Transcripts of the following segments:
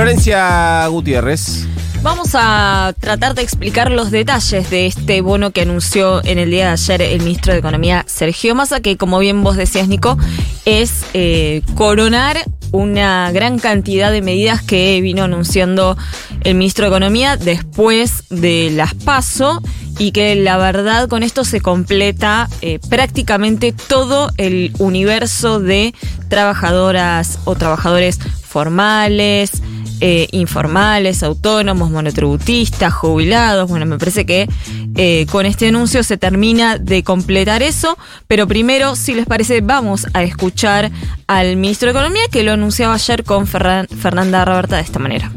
Florencia Gutiérrez. Vamos a tratar de explicar los detalles de este bono que anunció en el día de ayer el ministro de Economía Sergio Massa, que como bien vos decías, Nico, es eh, coronar una gran cantidad de medidas que vino anunciando el ministro de Economía después de las PASO y que la verdad con esto se completa eh, prácticamente todo el universo de trabajadoras o trabajadores formales, eh, informales, autónomos, monotributistas, jubilados. Bueno, me parece que eh, con este anuncio se termina de completar eso, pero primero, si les parece, vamos a escuchar al ministro de Economía que lo anunciaba ayer con Fernanda Roberta de esta manera.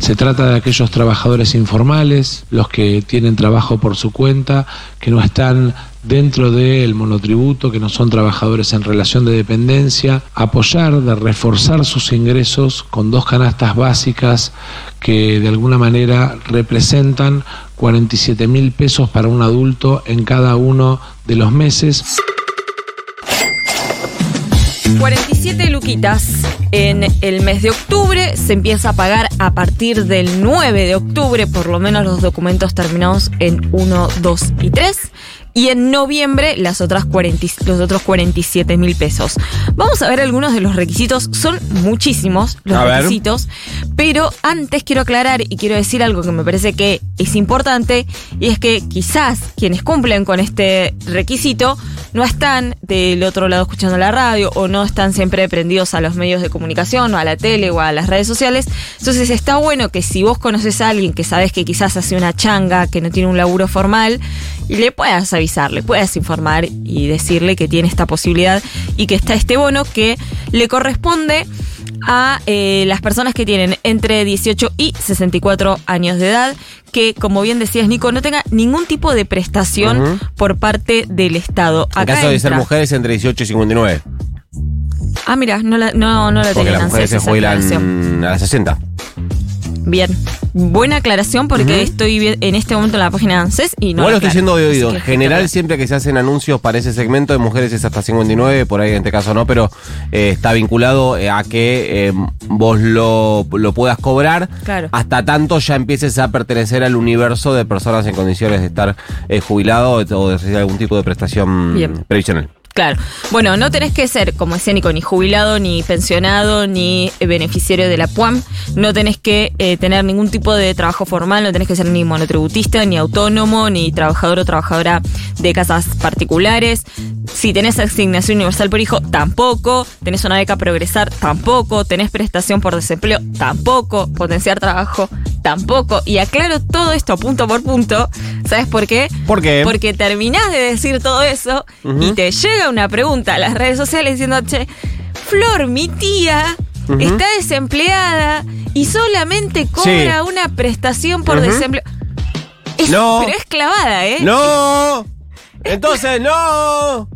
Se trata de aquellos trabajadores informales, los que tienen trabajo por su cuenta, que no están dentro del monotributo, que no son trabajadores en relación de dependencia, apoyar, de reforzar sus ingresos con dos canastas básicas que de alguna manera representan 47 mil pesos para un adulto en cada uno de los meses. 47 luquitas en el mes de octubre. Se empieza a pagar a partir del 9 de octubre, por lo menos los documentos terminados en 1, 2 y 3 y en noviembre las otras los otros 47 mil pesos. Vamos a ver algunos de los requisitos, son muchísimos los requisitos, pero antes quiero aclarar y quiero decir algo que me parece que es importante y es que quizás quienes cumplen con este requisito no están del otro lado escuchando la radio o no están siempre prendidos a los medios de comunicación o a la tele o a las redes sociales. Entonces está bueno que si vos conoces a alguien que sabes que quizás hace una changa, que no tiene un laburo formal, y le puedas avisar, le puedas informar y decirle que tiene esta posibilidad y que está este bono que le corresponde a eh, las personas que tienen entre 18 y 64 años de edad, que como bien decías Nico, no tenga ningún tipo de prestación por parte del Estado. En caso de ser mujeres entre 18 y 59. Ah, mira, no la, no, no la Porque las mujeres se jubilan a las 60. Bien. Buena aclaración porque estoy en este momento en la página de ANSES y no. Bueno, estoy siendo de oído. En general, siempre que se hacen anuncios para ese segmento de mujeres es hasta 59, por ahí en este caso no, pero eh, está vinculado eh, a que eh, vos lo, puedas cobrar. Hasta tanto ya empieces a pertenecer al universo de personas en condiciones de estar jubilado o de recibir algún tipo de prestación previsional. Claro. Bueno, no tenés que ser como escénico ni jubilado, ni pensionado, ni beneficiario de la PUAM. No tenés que eh, tener ningún tipo de trabajo formal, no tenés que ser ni monotributista, ni autónomo, ni trabajador o trabajadora de casas particulares. Si tenés asignación universal por hijo, tampoco. Tenés una beca progresar, tampoco. Tenés prestación por desempleo, tampoco. Potenciar trabajo, tampoco. Y aclaro todo esto punto por punto. ¿Sabes por qué? ¿Por qué? Porque terminás de decir todo eso y te llega una pregunta a las redes sociales diciendo, che, Flor, mi tía está desempleada y solamente cobra una prestación por desempleo. no. Pero es clavada, ¿eh? No. Entonces, no.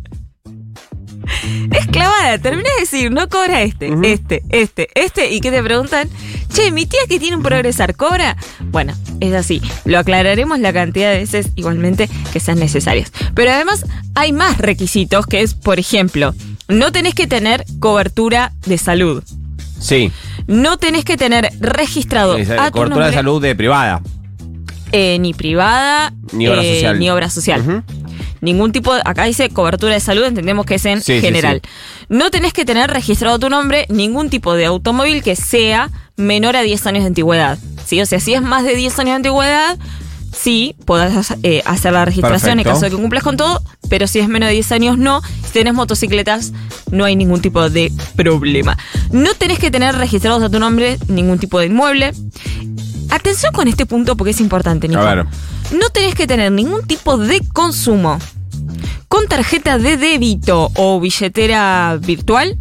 Es clavada, termina de decir, no cobra este, este, este, este, y que te preguntan, che, mi tía que tiene un progresar, ¿cobra? Bueno, es así. Lo aclararemos la cantidad de veces igualmente que sean necesarias. Pero además hay más requisitos que es, por ejemplo, no tenés que tener cobertura de salud. Sí. No tenés que tener registrado. cobertura de salud de privada. Eh, ni privada. Ni obra eh, social. Ni obra social. Ningún tipo de, acá dice cobertura de salud, entendemos que es en general. No tenés que tener registrado tu nombre ningún tipo de automóvil que sea menor a 10 años de antigüedad. ¿Sí? O sea, si es más de 10 años de antigüedad, sí, podés eh, hacer la registración en caso de que cumplas con todo, pero si es menos de 10 años, no. Si tenés motocicletas, no hay ningún tipo de problema. No tenés que tener registrados a tu nombre ningún tipo de inmueble. Atención con este punto porque es importante, Nico. No tenés que tener ningún tipo de consumo con tarjeta de débito o billetera virtual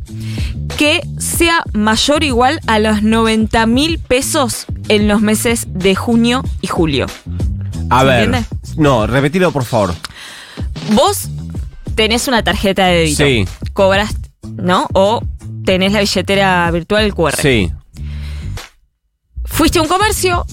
que sea mayor o igual a los 90 mil pesos en los meses de junio y julio. A ver. No, repetilo por favor. Vos tenés una tarjeta de débito. Sí. Cobras, ¿no? O tenés la billetera virtual, el QR. Sí. Fuiste a un comercio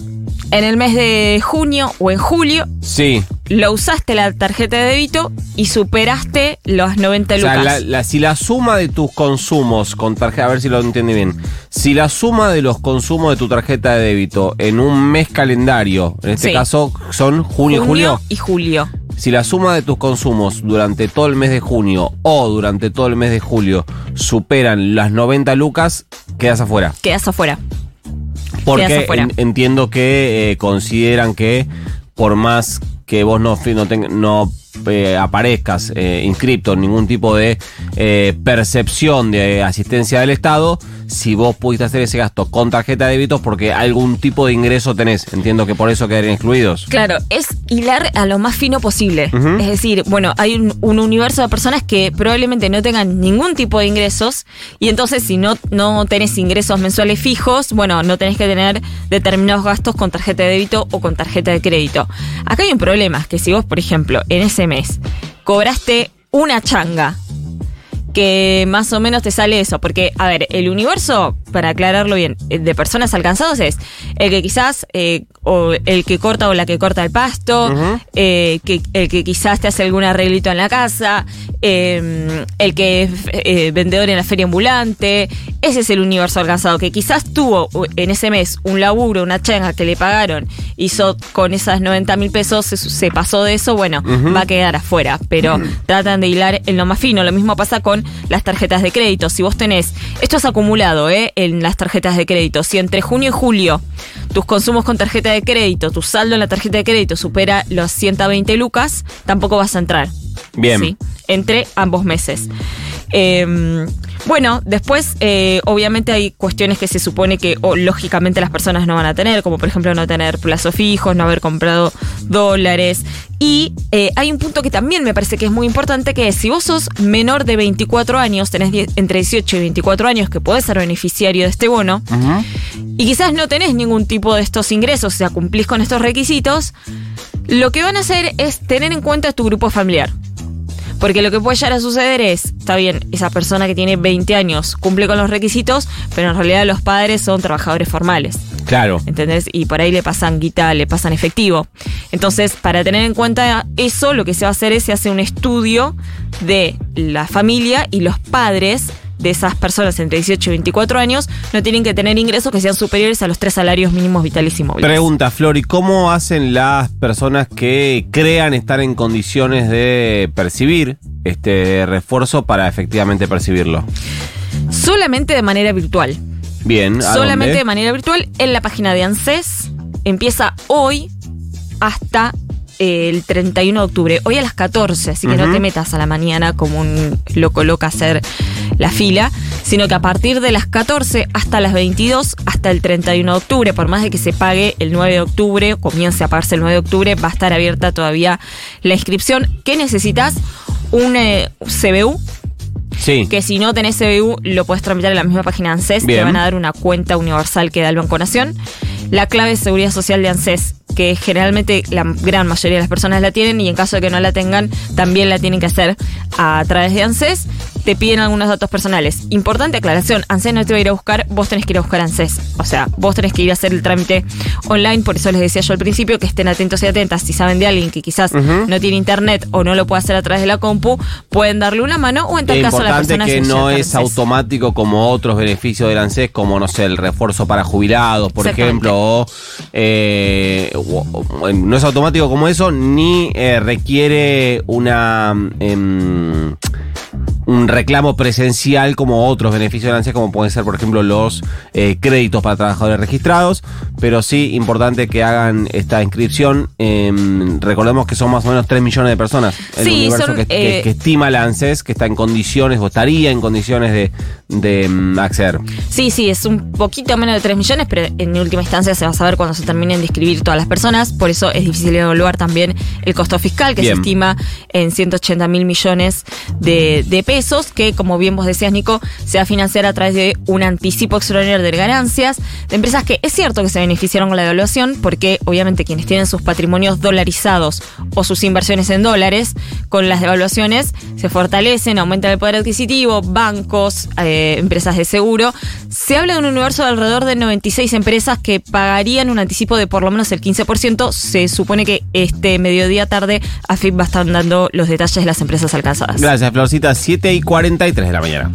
en el mes de junio o en julio. Sí. Lo usaste la tarjeta de débito y superaste los 90 lucas. O sea, si la suma de tus consumos con tarjeta, a ver si lo entiende bien. Si la suma de los consumos de tu tarjeta de débito en un mes calendario, en este caso son junio, junio y julio. Si la suma de tus consumos durante todo el mes de junio o durante todo el mes de julio superan las 90 lucas, quedas afuera. Quedas afuera. Porque entiendo que eh, consideran que por más que vos no, no, no eh, aparezcas eh, inscripto en ningún tipo de percepción de asistencia del Estado, si vos pudiste hacer ese gasto con tarjeta de débito porque algún tipo de ingreso tenés. Entiendo que por eso quedarían excluidos. Claro, es hilar a lo más fino posible. Es decir, bueno, hay un, universo de personas que probablemente no tengan ningún tipo de ingresos y entonces si no, no tenés ingresos mensuales fijos, bueno, no tenés que tener determinados gastos con tarjeta de débito o con tarjeta de crédito. Acá hay un problema, es que si vos, por ejemplo, en ese mes cobraste una changa que más o menos te sale eso. Porque, a ver, el universo, para aclararlo bien, eh, de personas alcanzados es el que quizás, eh, o el que corta o la que corta el pasto, eh, que, el que quizás te hace algún arreglito en la casa, el que es vendedor en la feria ambulante. Ese es el universo alcanzado, que quizás tuvo en ese mes un laburo, una chenga que le pagaron, hizo con esas 90 mil pesos, se, pasó de eso, bueno, va a quedar afuera. Pero tratan de hilar en lo más fino. Lo mismo pasa con las tarjetas de crédito. Si vos tenés, esto es acumulado ¿eh? En las tarjetas de crédito, si entre junio y julio tus consumos con tarjeta de crédito, tu saldo en la tarjeta de crédito supera los 120 lucas, tampoco vas a entrar. Bien. Entre ambos meses. Eh, bueno, después eh, obviamente hay cuestiones que se supone que lógicamente las personas no van a tener, como por ejemplo no tener plazos fijos, no haber comprado dólares. Y eh, hay un punto que también me parece que es muy importante, que es si vos sos menor de 24 años, tenés entre 18 y 24 años que podés ser beneficiario de este bono, y quizás no tenés ningún tipo de estos ingresos, o sea, cumplís con estos requisitos, lo que van a hacer es tener en cuenta tu grupo familiar. Porque lo que puede llegar a suceder es, está bien, esa persona que tiene 20 años cumple con los requisitos, pero en realidad los padres son trabajadores formales. Claro. ¿Entendés? Y por ahí le pasan guita, le pasan efectivo. Entonces, para tener en cuenta eso, lo que se va a hacer es se hace un estudio de la familia y los padres de esas personas entre 18 y 24 años no tienen que tener ingresos que sean superiores a los tres salarios mínimos vitales y móviles. Pregunta, Flor, cómo hacen las personas que crean estar en condiciones de percibir este refuerzo para efectivamente percibirlo? Solamente de manera virtual. Bien. Solamente de manera virtual en la página de ANSES. Empieza hoy hasta el 31 de octubre, hoy a las 14, así que no te metas a la mañana como un loco loca hacer la fila, sino que a partir de las 14 hasta las 22, hasta el 31 de octubre, por más de que se pague el 9 de octubre, comience a pagarse el 9 de octubre, va a estar abierta todavía la inscripción. ¿Qué necesitas? Un eh, CBU, Sí. Que si no tenés CBU, lo puedes tramitar en la misma página ANSES. Te van a dar una cuenta universal que da el Banco Nación. La clave de seguridad social de ANSES que generalmente la gran mayoría de las personas la tienen y en caso de que no la tengan, también la tienen que hacer a través de ANSES. Te piden algunos datos personales. Importante aclaración, ANSES no te va a ir a buscar, vos tenés que ir a buscar ANSES. O sea, vos tenés que ir a hacer el trámite online, por eso les decía yo al principio que estén atentos y atentas. Si saben de alguien que quizás no tiene internet o no lo puede hacer a través de la compu, pueden darle una mano o en tal caso la persona que no es automático como otros beneficios del ANSES, como no sé, el refuerzo para jubilados, por ejemplo, o eh, no es automático como eso, ni eh, requiere una... Em, un reclamo presencial como otros beneficios de ANSES, como pueden ser, por ejemplo, los eh, créditos para trabajadores registrados, pero sí importante que hagan esta inscripción. Em, recordemos que son más o menos 3 millones de personas el universo que, eh, que, estima la ANSES, que está en condiciones o estaría en condiciones de, de em, acceder. Sí, sí, es un poquito menos de 3 millones, pero en última instancia se va a saber cuando se terminen de inscribir todas las personas, por eso es difícil evaluar también el costo fiscal, que se estima en 180 mil millones de, de pesos que como bien vos decías, Nico, se va a financiar a través de un anticipo extraordinario de ganancias de empresas que es cierto que se beneficiaron con la devaluación, porque obviamente quienes tienen sus patrimonios dolarizados o sus inversiones en dólares, con las devaluaciones se fortalecen, aumentan el poder adquisitivo, bancos, eh, empresas de seguro. Se habla de un universo de alrededor de 96 empresas que pagarían un anticipo de por lo menos el 15%. Se supone que este mediodía tarde AFIP va a estar dando los detalles de las empresas alcanzadas. Gracias, Florcita. 7 y 43 de la mañana.